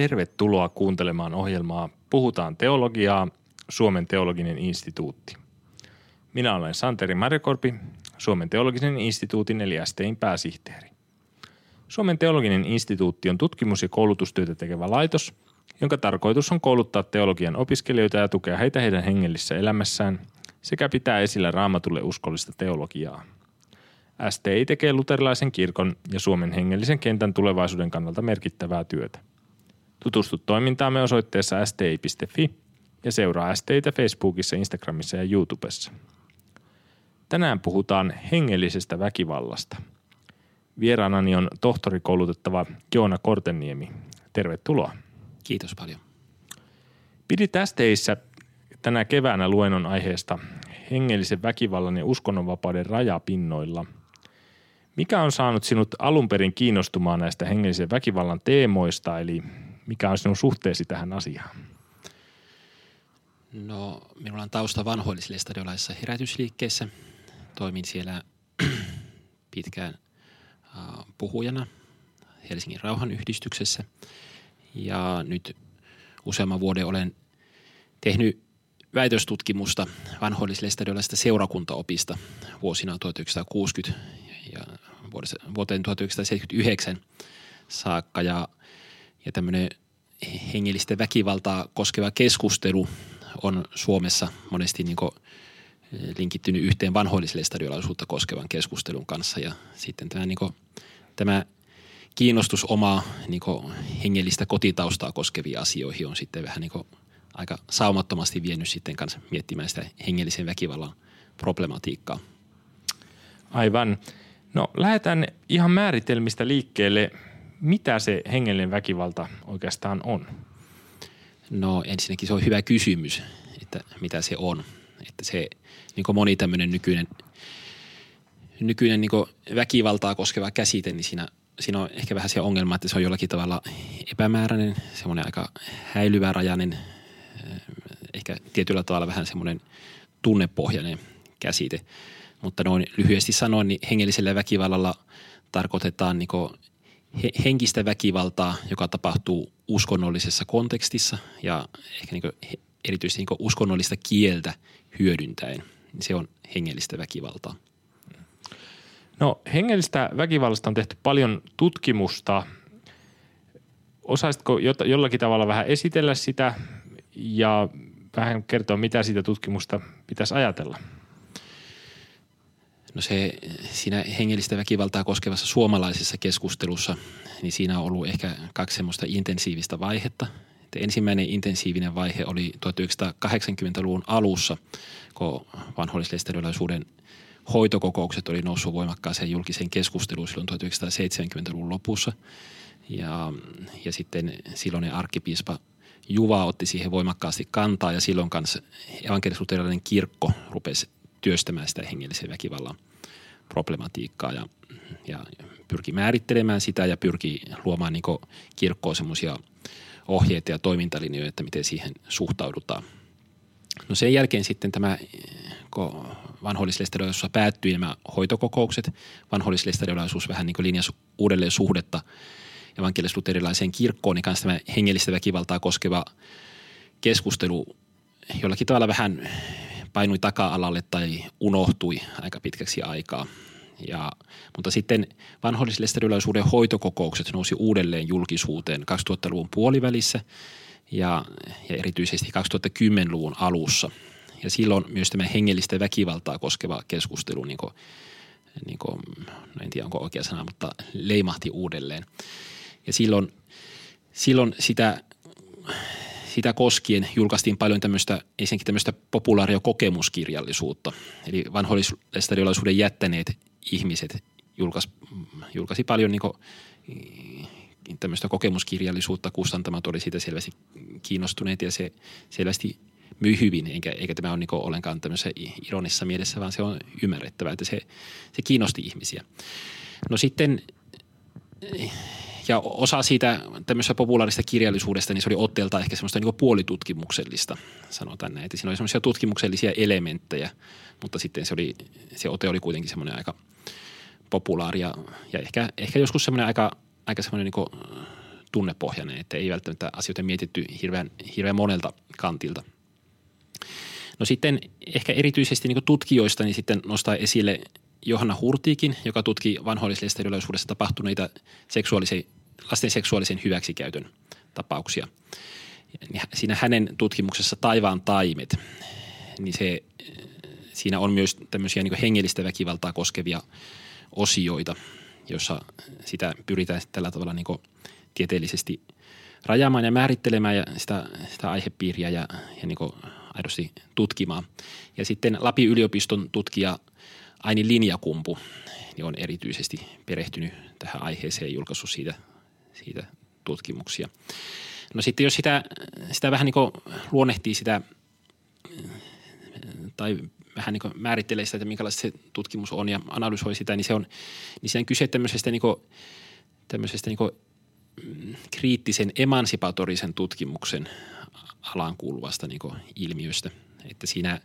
Tervetuloa kuuntelemaan ohjelmaa Puhutaan teologiaa, Suomen teologinen instituutti. Minä olen Santeri Marjakorpi, Suomen teologisen instituutin eli STIn pääsihteeri. Suomen teologinen instituutti on tutkimus- ja koulutustyötä tekevä laitos, jonka tarkoitus on kouluttaa teologian opiskelijoita ja tukea heitä heidän hengellisessä elämässään sekä pitää esillä raamatulle uskollista teologiaa. STI tekee luterilaisen kirkon ja Suomen hengellisen kentän tulevaisuuden kannalta merkittävää työtä. Tutustu toimintaamme osoitteessa sti.fi ja seuraa STItä Facebookissa, Instagramissa ja YouTubessa. Tänään puhutaan hengellisestä väkivallasta. Vieraanani on tohtorikoulutettava Joona Korteniemi. Tervetuloa. Kiitos paljon. Pidit STIssä tänä keväänä luennon aiheesta hengellisen väkivallan ja uskonnonvapauden rajapinnoilla. Mikä on saanut sinut alun perin kiinnostumaan näistä hengellisen väkivallan teemoista, eli mikä on sinun suhteesi tähän asiaan? No, minulla on tausta vanhoillislestadiolaisessa herätysliikkeessä. Toimin siellä pitkään uh, puhujana Helsingin rauhanyhdistyksessä. Ja nyt useamman vuoden olen tehnyt väitöstutkimusta vanhoillislestadiolaisesta seurakuntaopista vuosina 1960 ja vuoteen 1979 saakka. Ja, ja tämmöinen hengellistä väkivaltaa koskeva keskustelu on Suomessa monesti niin linkittynyt yhteen vanhoillislestadiolaisuutta koskevan keskustelun kanssa. Ja sitten tämä, niin kuin, tämä kiinnostus omaa niin hengellistä kotitaustaa koskeviin asioihin on sitten vähän niin aika saumattomasti vienyt sitten kanssa miettimään sitä hengellisen väkivallan problematiikkaa. Aivan. No lähdetään ihan määritelmistä liikkeelle. Mitä se hengellinen väkivalta oikeastaan on? No ensinnäkin se on hyvä kysymys, että mitä se on. Että se niin kuin moni tämmöinen nykyinen, nykyinen niin väkivaltaa koskeva käsite, niin siinä, siinä on ehkä vähän se ongelma, että se on jollakin tavalla epämääräinen, semmoinen aika häilyvä rajainen, ehkä tietyllä tavalla vähän semmoinen tunnepohjainen käsite. Mutta noin lyhyesti sanoen, niin hengellisellä väkivallalla tarkoitetaan niin henkistä väkivaltaa, joka tapahtuu uskonnollisessa kontekstissa ja ehkä niin erityisesti niin uskonnollista kieltä hyödyntäen. Se on hengellistä väkivaltaa. No hengellistä väkivallasta on tehty paljon tutkimusta. Osaisitko jollakin tavalla vähän esitellä sitä ja vähän kertoa, mitä siitä tutkimusta pitäisi ajatella? No se siinä hengellistä väkivaltaa koskevassa suomalaisessa keskustelussa, niin siinä on ollut ehkä kaksi semmoista intensiivistä vaihetta. Että ensimmäinen intensiivinen vaihe oli 1980-luvun alussa, kun vanhollislestadiolaisuuden hoitokokoukset oli noussut voimakkaaseen julkiseen keskusteluun silloin 1970-luvun lopussa. Ja, ja sitten silloinen arkkipiispa Juva otti siihen voimakkaasti kantaa ja silloin kanssa evankelis kirkko rupesi työstämään sitä hengellisen väkivallan problematiikkaa ja, ja pyrki määrittelemään sitä ja pyrki luomaan niin kirkkoon semmoisia ohjeita ja toimintalinjoja, että miten siihen suhtaudutaan. No sen jälkeen sitten tämä, vanhollislestadiolaisuus päättyi nämä hoitokokoukset, vanhollislestadiolaisuus vähän niin linjasi uudelleen suhdetta evankelis-luterilaiseen kirkkoon, niin kanssa tämä hengellistä väkivaltaa koskeva keskustelu jollakin tavalla vähän painui taka-alalle tai unohtui aika pitkäksi aikaa. Ja, mutta sitten vanhollislestadiolaisuuden hoitokokoukset nousi uudelleen julkisuuteen 2000-luvun puolivälissä ja, ja erityisesti 2010-luvun alussa. Ja silloin myös tämä hengellistä väkivaltaa koskeva keskustelu, niin kuin, niin kuin, no en tiedä onko oikea sana, mutta leimahti uudelleen. Ja silloin, silloin sitä sitä koskien julkaistiin paljon tämmöistä, ensinnäkin tämmöistä populaaria kokemuskirjallisuutta. Eli vanhoillistadiolaisuuden jättäneet ihmiset julkaisi, julkaisi paljon niin tämmöistä kokemuskirjallisuutta. Kustantamat oli siitä selvästi kiinnostuneet ja se selvästi myi hyvin, eikä, eikä tämä ole niin ollenkaan tämmöisessä ironisessa mielessä, vaan se on ymmärrettävää, että se, se kiinnosti ihmisiä. No sitten ja osa siitä tämmöisestä populaarista kirjallisuudesta, niin se oli otteelta ehkä semmoista niin puolitutkimuksellista, sanotaan näin. Että siinä oli semmoisia tutkimuksellisia elementtejä, mutta sitten se, oli, se ote oli kuitenkin semmoinen aika populaaria ja ehkä, ehkä joskus semmoinen aika, aika semmoinen niin tunnepohjainen, että ei välttämättä asioita mietitty hirveän, hirveän monelta kantilta. No sitten ehkä erityisesti niin tutkijoista niin sitten nostaa esille Johanna Hurtiikin, joka tutki vanhoillisesta erilaisuudessa tapahtuneita seksuaalisen, lasten seksuaalisen hyväksikäytön tapauksia. Siinä hänen tutkimuksessa Taivaan taimet, niin se, siinä on myös tämmöisiä niin hengellistä väkivaltaa koskevia osioita, jossa sitä pyritään tällä tavalla niin tieteellisesti rajaamaan ja määrittelemään ja sitä, sitä aihepiiriä ja, ja niin aidosti tutkimaan. Ja sitten Lapin yliopiston tutkija Aini Linjakumpu niin on erityisesti perehtynyt tähän aiheeseen ja julkaissut siitä, siitä tutkimuksia. No sitten jos sitä, sitä vähän niin kuin luonnehtii sitä tai vähän niin määrittelee sitä, että minkälaista se tutkimus on ja analysoi sitä, niin se on, niin se on kyse tämmöisestä, niin kuin, tämmöisestä niin kuin mm, kriittisen emansipatorisen tutkimuksen alaan kuuluvasta niin ilmiöstä. Että siinä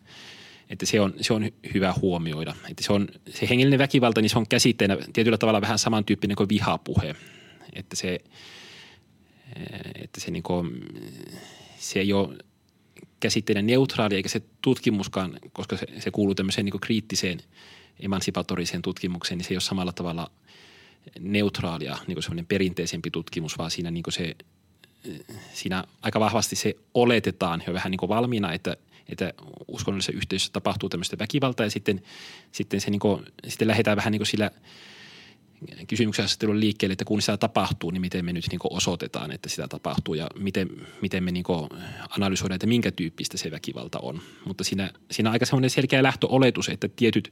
että se on, se on hyvä huomioida. Että se, on, se hengellinen väkivalta, niin se on käsitteenä tietyllä tavalla vähän samantyyppinen kuin vihapuhe. Että se, että se, niin kuin, se ei ole käsitteenä neutraali eikä se tutkimuskaan, koska se, se kuuluu tämmöiseen niin kriittiseen emansipatoriseen tutkimukseen, niin se ei ole samalla tavalla neutraalia, niin kuin semmoinen perinteisempi tutkimus, vaan siinä, niin se, siinä aika vahvasti se oletetaan jo vähän niin valmiina, että, että uskonnollisessa yhteisössä tapahtuu tämmöistä väkivaltaa ja sitten, sitten, se niin kuin, sitten lähdetään vähän niin kuin sillä – kysymyksen asettelun liikkeelle, että kun sitä tapahtuu, niin miten me nyt niin osoitetaan, että sitä tapahtuu ja miten, miten me niin analysoidaan, että minkä tyyppistä se väkivalta on. Mutta siinä, siinä on aika semmoinen selkeä lähtöoletus, että tietyt,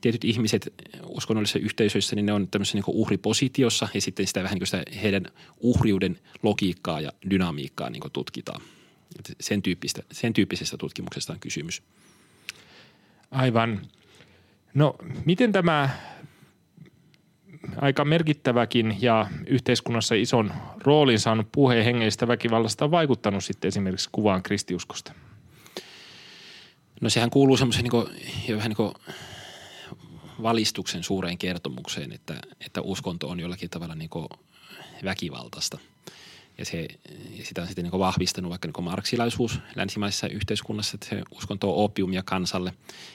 tietyt ihmiset uskonnollisissa yhteisöissä, niin ne on tämmöisessä niin uhripositiossa ja sitten sitä vähän niin sitä heidän uhriuden logiikkaa ja dynamiikkaa niin tutkitaan. Että sen, tyyppistä, sen tyyppisestä tutkimuksesta on kysymys. Aivan. No miten tämä aika merkittäväkin ja yhteiskunnassa ison roolin saanut puhe hengellisestä väkivallasta on vaikuttanut sitten esimerkiksi kuvaan kristiuskosta? No sehän kuuluu semmoisen niin vähän niin valistuksen suureen kertomukseen, että, että uskonto on jollakin tavalla niin väkivaltaista. Ja, se, ja sitä on sitten niin vahvistanut vaikka niin marksilaisuus länsimaisessa yhteiskunnassa, että se uskonto on opiumia kansalle.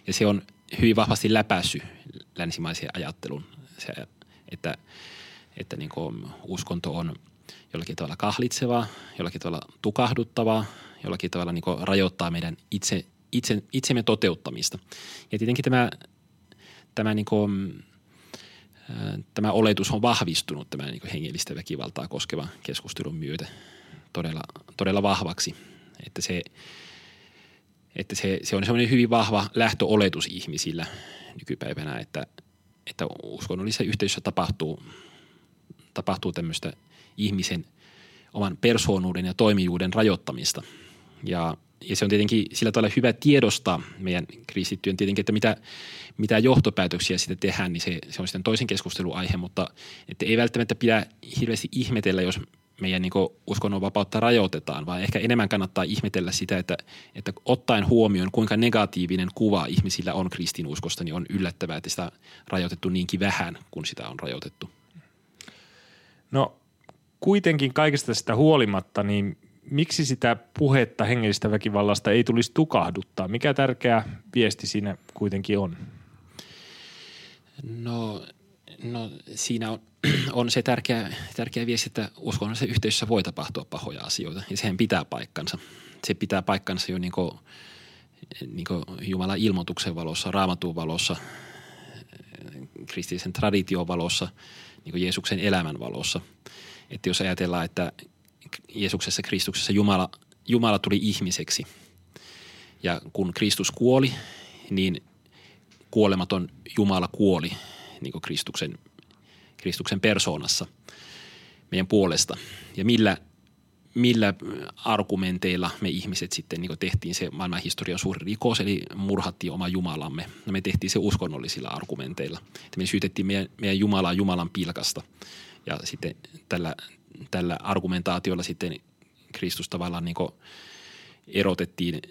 Ja se on hyvin vahvasti läpäissyt länsimaisen ajattelun. Se että, että niin kuin uskonto on jollakin tavalla kahlitsevaa, jollakin tavalla tukahduttavaa, jollakin tavalla niin kuin rajoittaa meidän itse, itse, itsemme toteuttamista. Ja tietenkin tämä, tämä, niin kuin, tämä oletus on vahvistunut tämän niin hengellistä väkivaltaa koskevan keskustelun myötä todella, todella vahvaksi, että se, että se, se on semmoinen hyvin vahva lähtöoletus ihmisillä nykypäivänä, että, että uskonnollisessa yhteisössä tapahtuu, tapahtuu tämmöistä ihmisen oman persoonuuden ja toimijuuden rajoittamista. Ja, ja se on tietenkin sillä tavalla hyvä tiedostaa meidän kristittyjen tietenkin, että mitä, mitä johtopäätöksiä sitten tehdään, niin se, se on sitten toisen keskustelun aihe, mutta että ei välttämättä pidä hirveästi ihmetellä, jos meidän niin uskonnonvapautta rajoitetaan, vaan ehkä enemmän kannattaa ihmetellä sitä, että, että ottaen huomioon, kuinka negatiivinen kuva ihmisillä on kristinuskosta, niin on yllättävää, että sitä on rajoitettu niinkin vähän, kun sitä on rajoitettu. No kuitenkin kaikesta sitä huolimatta, niin miksi sitä puhetta hengellistä väkivallasta ei tulisi tukahduttaa? Mikä tärkeä viesti siinä kuitenkin on? No, no siinä on on se tärkeä, tärkeä viesti, että uskonnollisessa yhteisössä voi tapahtua pahoja asioita ja sehän pitää paikkansa. Se pitää paikkansa jo niin kuin, niin kuin Jumalan ilmoituksen valossa, raamatun valossa, kristillisen tradition valossa, niin Jeesuksen elämän valossa. Että jos ajatellaan, että Jeesuksessa Kristuksessa Jumala, Jumala tuli ihmiseksi ja kun Kristus kuoli, niin kuolematon Jumala kuoli niin Kristuksen Kristuksen persoonassa meidän puolesta. Ja millä, millä argumenteilla me ihmiset sitten niin tehtiin se maailman historian suuri rikos, eli murhattiin oma Jumalamme. No me tehtiin se uskonnollisilla argumenteilla. Että me syytettiin meidän, meidän Jumalaa Jumalan pilkasta. Ja sitten tällä, tällä argumentaatiolla sitten Kristus tavallaan niin erotettiin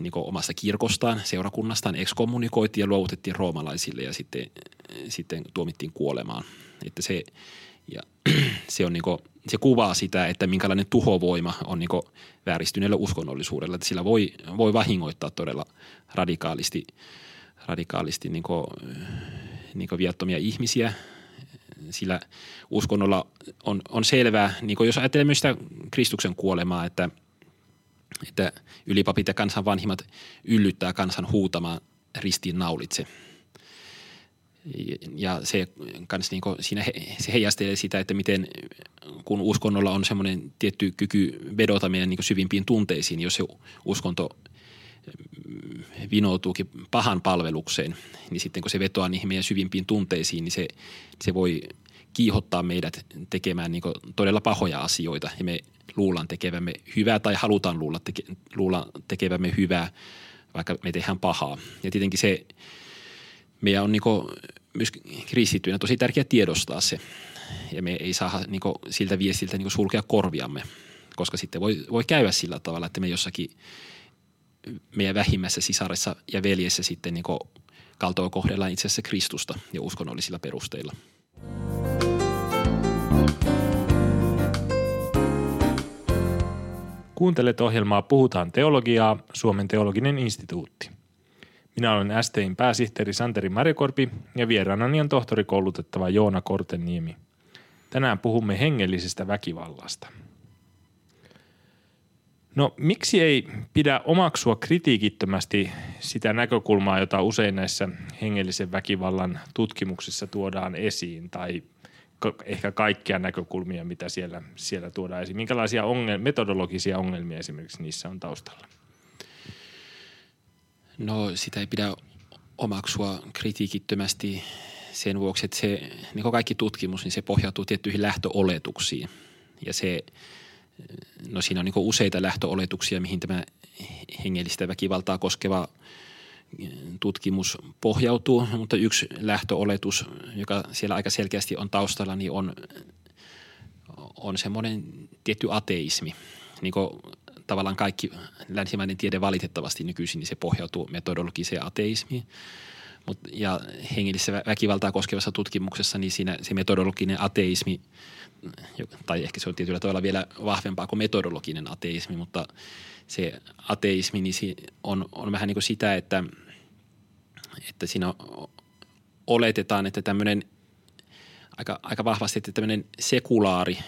niin omasta kirkostaan, seurakunnastaan, ekskommunikoitiin ja luovutettiin roomalaisille ja sitten, sitten tuomittiin kuolemaan – että se, Ja se, on niin kuin, se kuvaa sitä, että minkälainen tuhovoima on niin vääristyneellä uskonnollisuudella. Että sillä voi, voi vahingoittaa todella radikaalisti, radikaalisti niin kuin, niin kuin viattomia ihmisiä. Sillä uskonnolla on, on selvää, niin jos ajattelemme sitä Kristuksen kuolemaa, että, että ylipapit ja kansan vanhimmat yllyttää kansan huutamaan ristiin naulitse – ja se kans niin siinä he, se heijastelee sitä, että miten kun uskonnolla on semmoinen tietty kyky vedota meidän niin syvimpiin tunteisiin, jos se uskonto vinoutuukin pahan palvelukseen, niin sitten kun se vetoaa niihin meidän syvimpiin tunteisiin, niin se, se voi kiihottaa meidät tekemään niin todella pahoja asioita ja me luullaan tekevämme hyvää tai halutaan luulla, teke, luulla tekevämme hyvää, vaikka me tehdään pahaa. Ja tietenkin se – meidän on niin myös kristittyinä tosi tärkeää tiedostaa se. Ja me ei saa niin siltä viestiltä niin sulkea korviamme, koska sitten voi, voi käydä sillä tavalla, että me jossakin meidän vähimmässä sisaressa ja veljessä sitten niin kaltoa kohdellaan itse asiassa Kristusta ja uskonnollisilla perusteilla. Kuuntelet ohjelmaa Puhutaan teologiaa, Suomen teologinen instituutti. Minä olen STIn pääsihteeri Santeri Marikorpi ja vieraanani on tohtorikoulutettava Joona Korteniemi. Tänään puhumme hengellisestä väkivallasta. No miksi ei pidä omaksua kritiikittömästi sitä näkökulmaa, jota usein näissä hengellisen väkivallan tutkimuksissa tuodaan esiin tai ehkä kaikkia näkökulmia, mitä siellä, siellä tuodaan esiin. Minkälaisia ongel- metodologisia ongelmia esimerkiksi niissä on taustalla? No sitä ei pidä omaksua kritiikittömästi sen vuoksi, että se, niin kuin kaikki tutkimus, niin se pohjautuu tiettyihin lähtöoletuksiin. Ja se, no siinä on niin useita lähtöoletuksia, mihin tämä hengellistä väkivaltaa koskeva tutkimus pohjautuu, mutta yksi lähtöoletus, joka siellä aika selkeästi on taustalla, niin on, on semmoinen tietty ateismi. Niin kuin tavallaan kaikki länsimainen tiede valitettavasti nykyisin, niin se pohjautuu metodologiseen ateismiin. Mut, ja hengellisessä väkivaltaa koskevassa tutkimuksessa, niin siinä se metodologinen ateismi, tai ehkä se on tietyllä tavalla vielä vahvempaa kuin metodologinen ateismi, mutta se ateismi niin on, on vähän niin kuin sitä, että, että siinä oletetaan, että tämmöinen aika, aika vahvasti, että tämmöinen sekulaari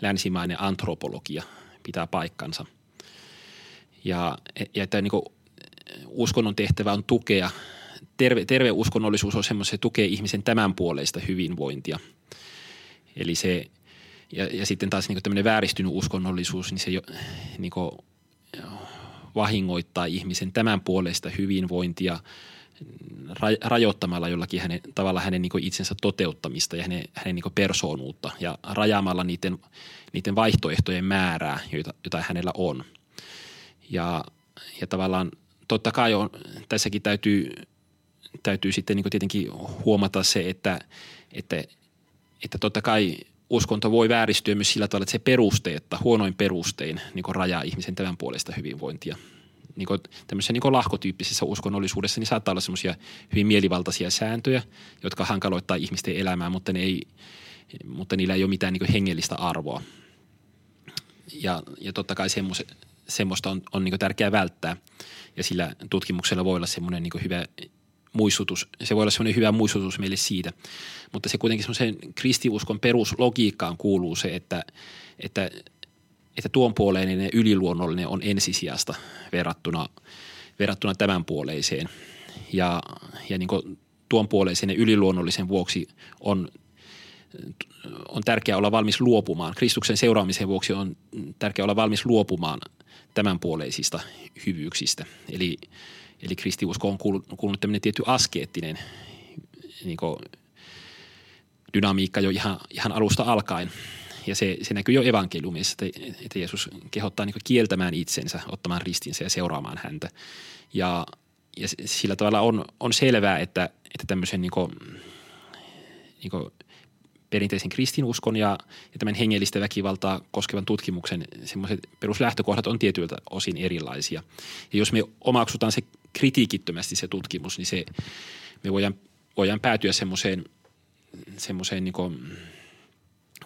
länsimainen antropologia pitää paikkansa – ja, ja että niin uskonnon tehtävä on tukea, terve, terve uskonnollisuus on semmoinen, se tukee ihmisen tämän puoleista hyvinvointia. Eli se, ja, ja sitten taas niin tämmöinen vääristynyt uskonnollisuus, niin se jo, niin kuin, vahingoittaa ihmisen tämän puolesta hyvinvointia rajoittamalla jollakin hänen, tavalla hänen niin itsensä toteuttamista ja hänen, hänen niin persoonuutta ja rajaamalla niiden, niiden vaihtoehtojen määrää, joita, joita hänellä on – ja, ja tavallaan totta kai on, tässäkin täytyy, täytyy sitten niin tietenkin huomata se, että, että, että totta kai uskonto voi vääristyä myös sillä tavalla, että se perusteetta, huonoin perustein niin rajaa ihmisen tämän puolesta hyvinvointia. Niin kuin tämmöisessä niin lahkotyyppisessä uskonnollisuudessa niin saattaa olla semmoisia hyvin mielivaltaisia sääntöjä, jotka hankaloittaa ihmisten elämää, mutta, ne ei, mutta niillä ei ole mitään niin hengellistä arvoa. Ja, ja totta kai semmoiset, semmoista on, on niin tärkeää välttää. Ja sillä tutkimuksella voi olla semmoinen niin hyvä muistutus. Se voi olla semmoinen hyvä muistutus meille siitä. Mutta se kuitenkin semmoisen kristiuskon peruslogiikkaan kuuluu se, että, että, että tuon puoleinen yliluonnollinen on ensisijasta verrattuna, verrattuna tämän puoleiseen. Ja, ja niin tuon puoleisen ja yliluonnollisen vuoksi on on tärkeää olla valmis luopumaan. Kristuksen seuraamisen vuoksi on tärkeää olla valmis luopumaan tämänpuoleisista hyvyyksistä. Eli, eli kristiusko on kuulunut, tämmöinen tietty askeettinen niin dynamiikka jo ihan, ihan alusta alkaen. Ja se, se näkyy jo evankeliumissa, että, että Jeesus kehottaa niin kieltämään itsensä, ottamaan ristinsä ja seuraamaan häntä. Ja, ja sillä tavalla on, on selvää, että, että tämmöisen niin kuin, niin kuin perinteisen kristinuskon ja, ja tämän hengellistä väkivaltaa koskevan tutkimuksen semmoiset peruslähtökohdat on tietyiltä osin erilaisia. Ja jos me omaksutaan se kritiikittömästi se tutkimus, niin se, me voidaan, voidaan päätyä semmoiseen, semmoiseen niin kuin,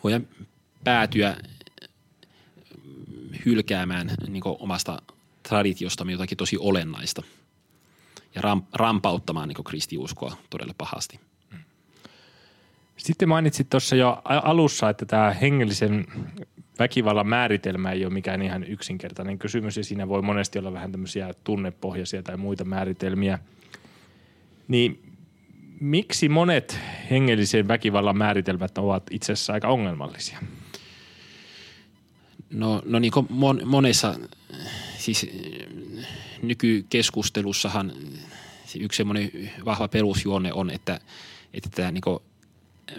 voidaan päätyä hylkäämään niin omasta traditiostamme jotakin tosi olennaista ja rampauttamaan niin kristiuskoa todella pahasti. Sitten mainitsit tuossa jo alussa, että tämä hengellisen väkivallan määritelmä ei ole mikään ihan yksinkertainen kysymys ja siinä voi monesti olla vähän tämmöisiä tunnepohjaisia tai muita määritelmiä. Niin miksi monet hengellisen väkivallan määritelmät ovat itse asiassa aika ongelmallisia? No, no niin kuin mon, monessa, siis nykykeskustelussahan yksi semmoinen vahva perusjuonne on, että, että tämä niin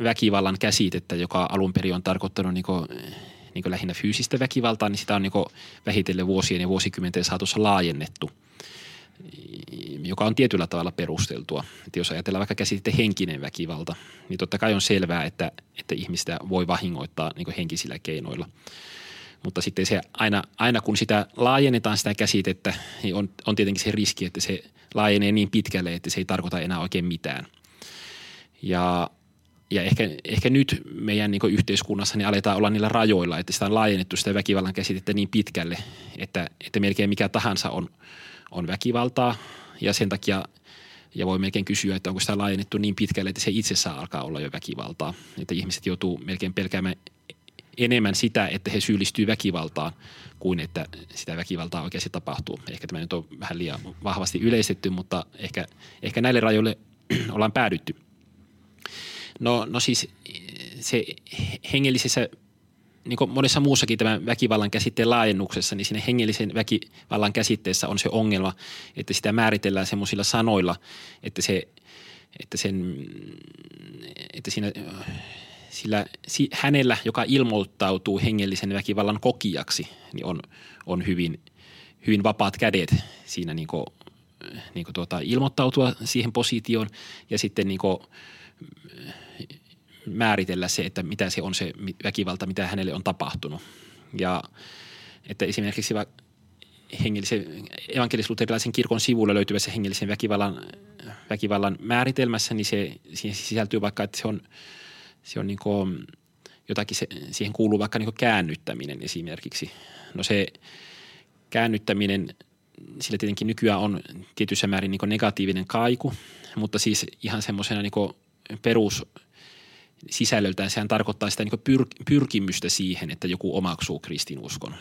väkivallan käsitettä, joka alun perin on tarkoittanut niin kuin, niin kuin lähinnä fyysistä väkivaltaa, niin sitä on niin vähitellen vuosien ja vuosikymmenten saatossa laajennettu, joka on tietyllä tavalla perusteltua. Että jos ajatellaan vaikka käsitettä henkinen väkivalta, niin totta kai on selvää, että, että ihmistä voi vahingoittaa niin henkisillä keinoilla. Mutta sitten se aina, aina kun sitä laajennetaan sitä käsitettä, niin on, on tietenkin se riski, että se laajenee niin pitkälle, että se ei tarkoita enää oikein mitään. Ja ja ehkä, ehkä nyt meidän niin yhteiskunnassa niin aletaan olla niillä rajoilla, että sitä on laajennettu sitä väkivallan käsitettä niin pitkälle, että, että melkein mikä tahansa on, on väkivaltaa ja sen takia ja voi melkein kysyä, että onko sitä laajennettu niin pitkälle, että se itsessään alkaa olla jo väkivaltaa. Että ihmiset joutuu melkein pelkäämään enemmän sitä, että he syyllistyy väkivaltaan, kuin että sitä väkivaltaa oikeasti tapahtuu. Ehkä tämä nyt on vähän liian vahvasti yleistetty, mutta ehkä, ehkä näille rajoille ollaan päädytty – No, no siis se hengellisessä, niin kuin monessa muussakin tämän väkivallan käsitteen laajennuksessa, niin siinä hengellisen väkivallan käsitteessä on se ongelma, että sitä määritellään semmoisilla sanoilla, että se, että sen, että siinä sillä hänellä, joka ilmoittautuu hengellisen väkivallan kokijaksi, niin on, on hyvin, hyvin vapaat kädet siinä niin kuin, niin kuin tuota, ilmoittautua siihen positioon. Ja sitten niin kuin, määritellä se, että mitä se on se väkivalta, mitä hänelle on tapahtunut. Ja että esimerkiksi hengellisen, evankelis-luterilaisen kirkon sivulla löytyvässä hengellisen väkivallan, väkivallan määritelmässä, niin se, siihen sisältyy vaikka, että se on, se on niin kuin jotakin, se, siihen kuuluu vaikka niin käännyttäminen esimerkiksi. No se käännyttäminen, sillä tietenkin nykyään on tietyssä määrin niin negatiivinen kaiku, mutta siis ihan semmoisena niin perus sisällöltään sehän tarkoittaa sitä niin pyr- pyrkimystä siihen, että joku omaksuu kristinuskon.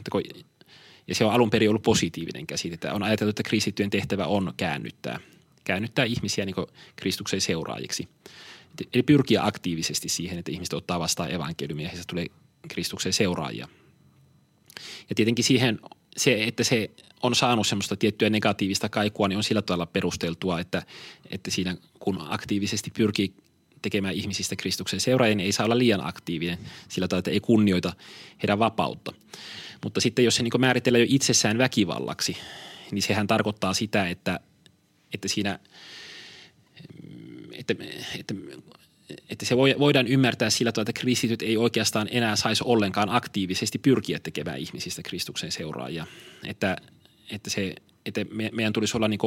Ja se on alun perin ollut positiivinen käsite. On ajateltu, että kristittyjen tehtävä on käännyttää, käännyttää ihmisiä niin Kristuksen seuraajiksi. Eli pyrkiä aktiivisesti siihen, että ihmiset ottaa vastaan evankeliumia ja heistä tulee Kristuksen seuraajia. Ja tietenkin siihen se, että se on saanut semmoista tiettyä negatiivista kaikua, niin on sillä tavalla perusteltua, että, että siinä kun aktiivisesti pyrkii tekemään ihmisistä Kristuksen seuraajia, niin ei saa olla liian aktiivinen sillä tavalla, että ei kunnioita heidän vapautta. Mutta sitten jos se niin määritellään jo itsessään väkivallaksi, niin sehän tarkoittaa sitä, että, että siinä että, että, että se voidaan ymmärtää sillä tavalla, että kristityt ei oikeastaan enää saisi ollenkaan aktiivisesti pyrkiä tekemään ihmisistä Kristuksen seuraajia. Että, että, se, että meidän tulisi olla niin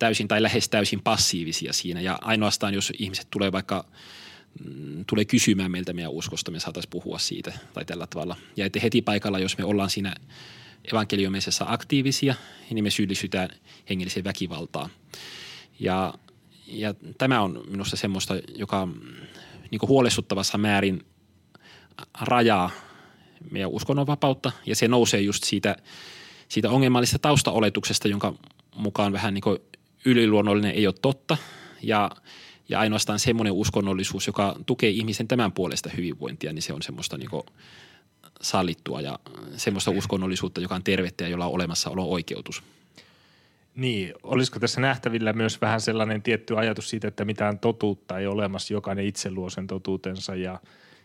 täysin tai lähes täysin passiivisia siinä ja ainoastaan jos ihmiset tulee vaikka mm, tulee kysymään meiltä meidän uskosta, me saataisiin puhua siitä tai tällä tavalla. Ja että heti paikalla, jos me ollaan siinä evankeliumisessa aktiivisia, niin me syyllisytään hengelliseen väkivaltaan. Ja, ja tämä on minusta semmoista, joka niin huolestuttavassa määrin rajaa meidän uskonnonvapautta ja se nousee just siitä, siitä ongelmallisesta taustaoletuksesta, jonka mukaan vähän niin yliluonnollinen ei ole totta ja, ja ainoastaan semmoinen uskonnollisuus, joka tukee ihmisen tämän puolesta hyvinvointia, niin se on semmoista niin sallittua ja semmoista uskonnollisuutta, joka on tervettä ja jolla on olemassaolo oikeutus. Niin, olisiko tässä nähtävillä myös vähän sellainen tietty ajatus siitä, että mitään totuutta ei olemassa, jokainen itse luo sen totuutensa ja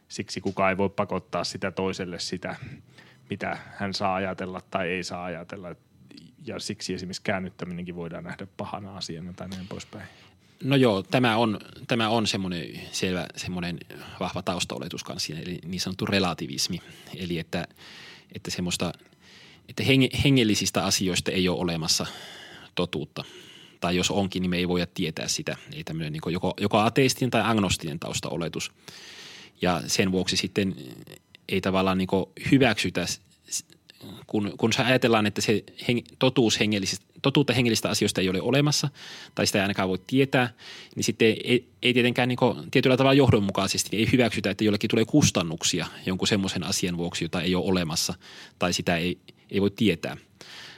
siksi kukaan ei voi pakottaa sitä toiselle sitä, mitä hän saa ajatella tai ei saa ajatella ja siksi esimerkiksi käännyttäminenkin voidaan nähdä pahana asiana tai näin poispäin. No joo, tämä on, tämä on semmoinen selvä, semmoinen vahva taustaoletus kanssa eli niin sanottu relativismi. Eli että, että semmoista, että hengellisistä asioista ei ole olemassa totuutta. Tai jos onkin, niin me ei voida tietää sitä. Eli tämmöinen niin joko, joko ateistinen tai agnostinen taustaoletus. Ja sen vuoksi sitten ei tavallaan niin hyväksytä, kun, kun ajatellaan, että se heng, totuus hengellisistä, totuutta hengellistä asioista ei ole olemassa tai sitä ei ainakaan voi tietää, niin sitten ei, ei tietenkään niin tietyllä tavalla johdonmukaisesti ei hyväksytä, että jollekin tulee kustannuksia jonkun semmoisen asian vuoksi, jota ei ole olemassa tai sitä ei, ei voi tietää.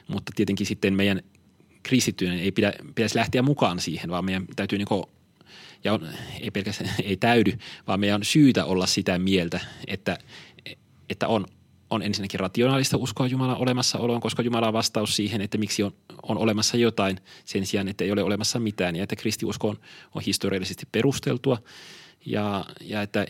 Mutta tietenkin sitten meidän kristittyinen ei pidä, pitäisi lähteä mukaan siihen, vaan meidän täytyy niin ja on, ei pelkästään ei täydy, vaan meidän on syytä olla sitä mieltä, että, että on, on ensinnäkin rationaalista uskoa Jumalan olemassaoloon, koska Jumala on vastaus siihen, että miksi on, on olemassa jotain sen sijaan, että ei ole olemassa mitään ja että kristiusko on, on historiallisesti perusteltua ja, ja että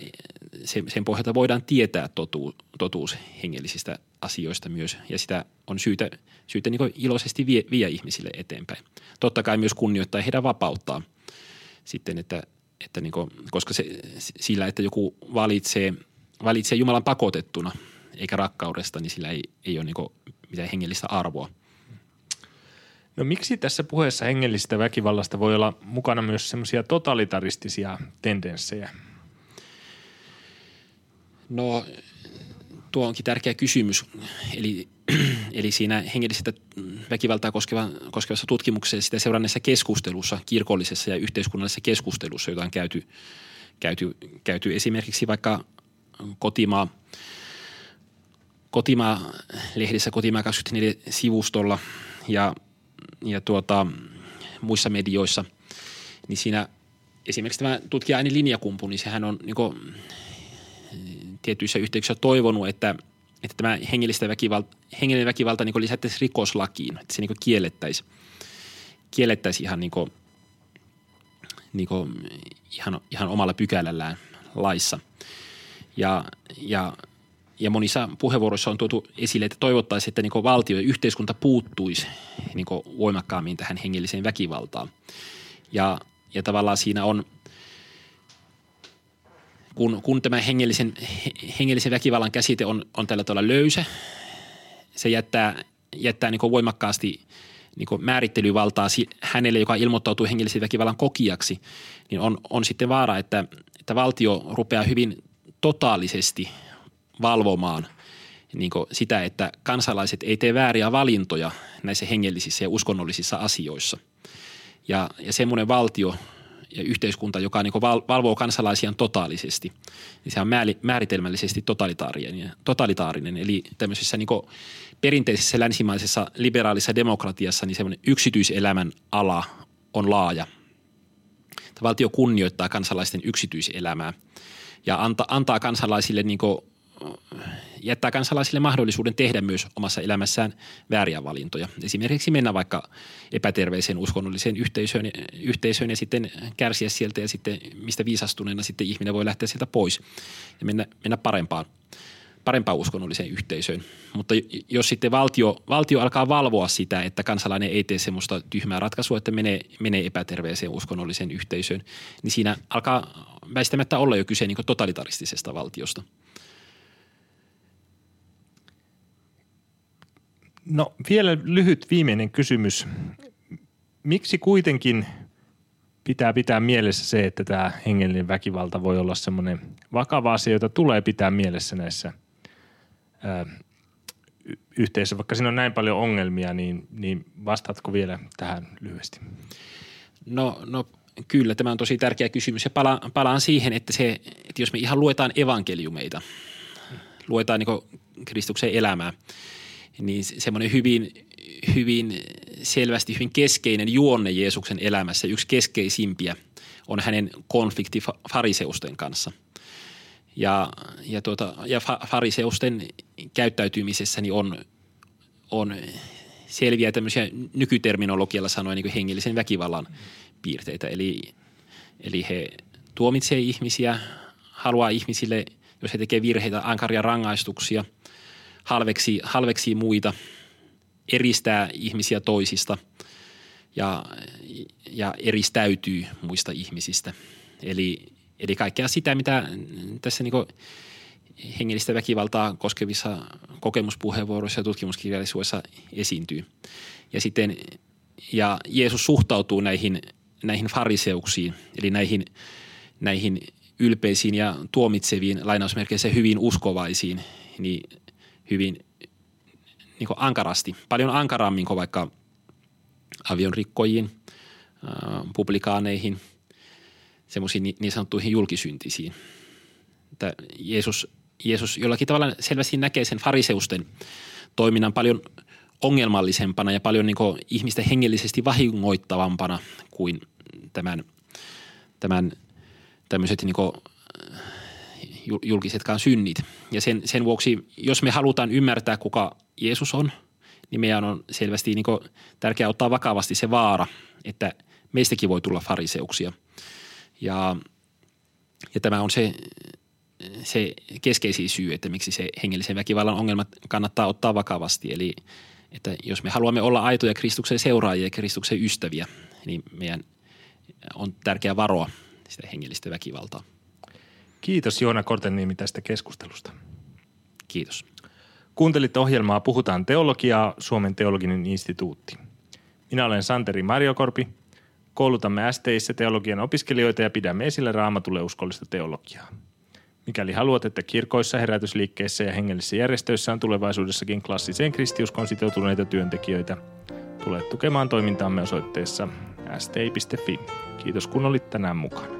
sen, sen pohjalta voidaan tietää totuus, totuus hengellisistä asioista myös ja sitä on syytä, syytä niin iloisesti vie, vie ihmisille eteenpäin. Totta kai myös kunnioittaa heidän vapauttaa sitten, että, että niin kuin, koska se, sillä, että joku valitsee, valitsee Jumalan pakotettuna eikä rakkaudesta, niin sillä ei, ei ole niin mitään hengellistä arvoa. No miksi tässä puheessa hengellisestä väkivallasta voi olla mukana myös semmoisia totalitaristisia tendenssejä? No tuo onkin tärkeä kysymys. Eli, eli siinä hengellisestä väkivaltaa koskeva, koskevassa tutkimuksessa sitä seuranneessa keskustelussa, kirkollisessa ja yhteiskunnallisessa keskustelussa, jota on käyty, käyty, käyty esimerkiksi vaikka kotimaa, kotimaa-lehdissä Kotimaa 24 sivustolla ja, ja tuota, muissa medioissa, niin siinä esimerkiksi tämä tutkija Aini Linjakumpu, niin sehän on niin tietyissä yhteyksissä toivonut, että, että tämä hengellistä väkivalta, hengellinen väkivalta niin lisättäisiin rikoslakiin, että se niin kiellettäisiin, kiellettäisiin ihan, niin kuin, niin kuin, ihan, ihan omalla pykälällään laissa. Ja, ja, ja monissa puheenvuoroissa on tuotu esille, että toivottaisiin, että niin valtio ja yhteiskunta puuttuisi niin voimakkaammin tähän hengelliseen väkivaltaan. Ja, ja tavallaan siinä on – kun, kun tämä hengellisen, hengellisen väkivallan käsite on, on tällä tavalla löysä, se jättää, jättää niin voimakkaasti niin määrittelyvaltaa hänelle, joka ilmoittautuu hengellisen väkivallan kokijaksi, niin on, on sitten vaara, että, että valtio rupeaa hyvin totaalisesti valvomaan niin sitä, että kansalaiset ei tee vääriä valintoja näissä hengellisissä ja uskonnollisissa asioissa. Ja, ja semmoinen valtio – ja yhteiskunta, joka niin valvoo kansalaisiaan totaalisesti, niin se on määritelmällisesti totalitaarinen. totalitaarinen. Eli tämmöisessä niin perinteisessä länsimaisessa liberaalissa demokratiassa niin semmoinen yksityiselämän ala on laaja. Valtio kunnioittaa kansalaisten yksityiselämää ja anta, antaa kansalaisille niin jättää kansalaisille mahdollisuuden tehdä myös omassa elämässään vääriä valintoja. Esimerkiksi mennä vaikka epäterveeseen uskonnolliseen yhteisöön, yhteisöön ja sitten kärsiä sieltä ja sitten mistä viisastuneena sitten ihminen voi lähteä sieltä pois ja mennä, mennä parempaan, parempaan uskonnolliseen yhteisöön. Mutta jos sitten valtio, valtio alkaa valvoa sitä, että kansalainen ei tee semmoista tyhmää ratkaisua, että menee, menee epäterveeseen uskonnolliseen yhteisöön, niin siinä alkaa väistämättä olla jo kyse niin totalitaristisesta valtiosta – No vielä lyhyt viimeinen kysymys. Miksi kuitenkin pitää pitää mielessä se, että tämä hengellinen väkivalta voi olla semmoinen vakava asia, jota tulee pitää mielessä näissä ää, yhteisöissä. Vaikka siinä on näin paljon ongelmia, niin, niin vastaatko vielä tähän lyhyesti? No, no kyllä, tämä on tosi tärkeä kysymys ja pala, palaan siihen, että, se, että jos me ihan luetaan evankeliumeita, luetaan niin Kristuksen elämää – niin semmoinen hyvin, hyvin selvästi hyvin keskeinen juonne Jeesuksen elämässä, yksi keskeisimpiä on hänen konflikti fariseusten kanssa. Ja, ja, tuota, ja fariseusten käyttäytymisessäni niin on, on selviä tämmöisiä nykyterminologialla sanoen niin hengellisen väkivallan piirteitä. Eli, eli he tuomitsee ihmisiä, haluaa ihmisille, jos he tekevät virheitä, ankaria rangaistuksia – halveksi, halveksi muita, eristää ihmisiä toisista ja, ja eristäytyy muista ihmisistä. Eli, eli kaikkea sitä, mitä tässä niin hengellistä väkivaltaa koskevissa kokemuspuheenvuoroissa ja tutkimuskirjallisuudessa esiintyy. Ja sitten ja Jeesus suhtautuu näihin, näihin fariseuksiin, eli näihin, näihin ylpeisiin ja tuomitseviin lainausmerkeissä hyvin uskovaisiin, niin hyvin niin kuin ankarasti, paljon ankarammin kuin vaikka avion rikkojiin, publikaaneihin, semmoisiin niin sanottuihin julkisyntisiin. Että Jeesus, Jeesus jollakin tavalla selvästi näkee sen fariseusten toiminnan paljon ongelmallisempana ja paljon niin ihmistä hengellisesti vahingoittavampana kuin tämän, tämän tämmöiset niin julkisetkaan synnit. Ja sen, sen vuoksi, jos me halutaan ymmärtää, kuka Jeesus on, niin meidän on selvästi niin tärkeää ottaa vakavasti se vaara, että meistäkin voi tulla fariseuksia. Ja, ja tämä on se, se keskeisin syy, että miksi se hengellisen väkivallan ongelma kannattaa ottaa vakavasti. Eli että jos me haluamme olla aitoja Kristuksen seuraajia ja Kristuksen ystäviä, niin meidän on tärkeää varoa sitä hengellistä väkivaltaa. Kiitos Joona Korteniemi tästä keskustelusta. Kiitos. Kuuntelit ohjelmaa Puhutaan teologiaa, Suomen teologinen instituutti. Minä olen Santeri Marjokorpi. Koulutamme STIssä teologian opiskelijoita ja pidämme esillä raamatulle uskollista teologiaa. Mikäli haluat, että kirkoissa, herätysliikkeissä ja hengellisissä järjestöissä on tulevaisuudessakin klassiseen kristiuskon sitoutuneita työntekijöitä, tule tukemaan toimintaamme osoitteessa sti.fi. Kiitos kun olit tänään mukana.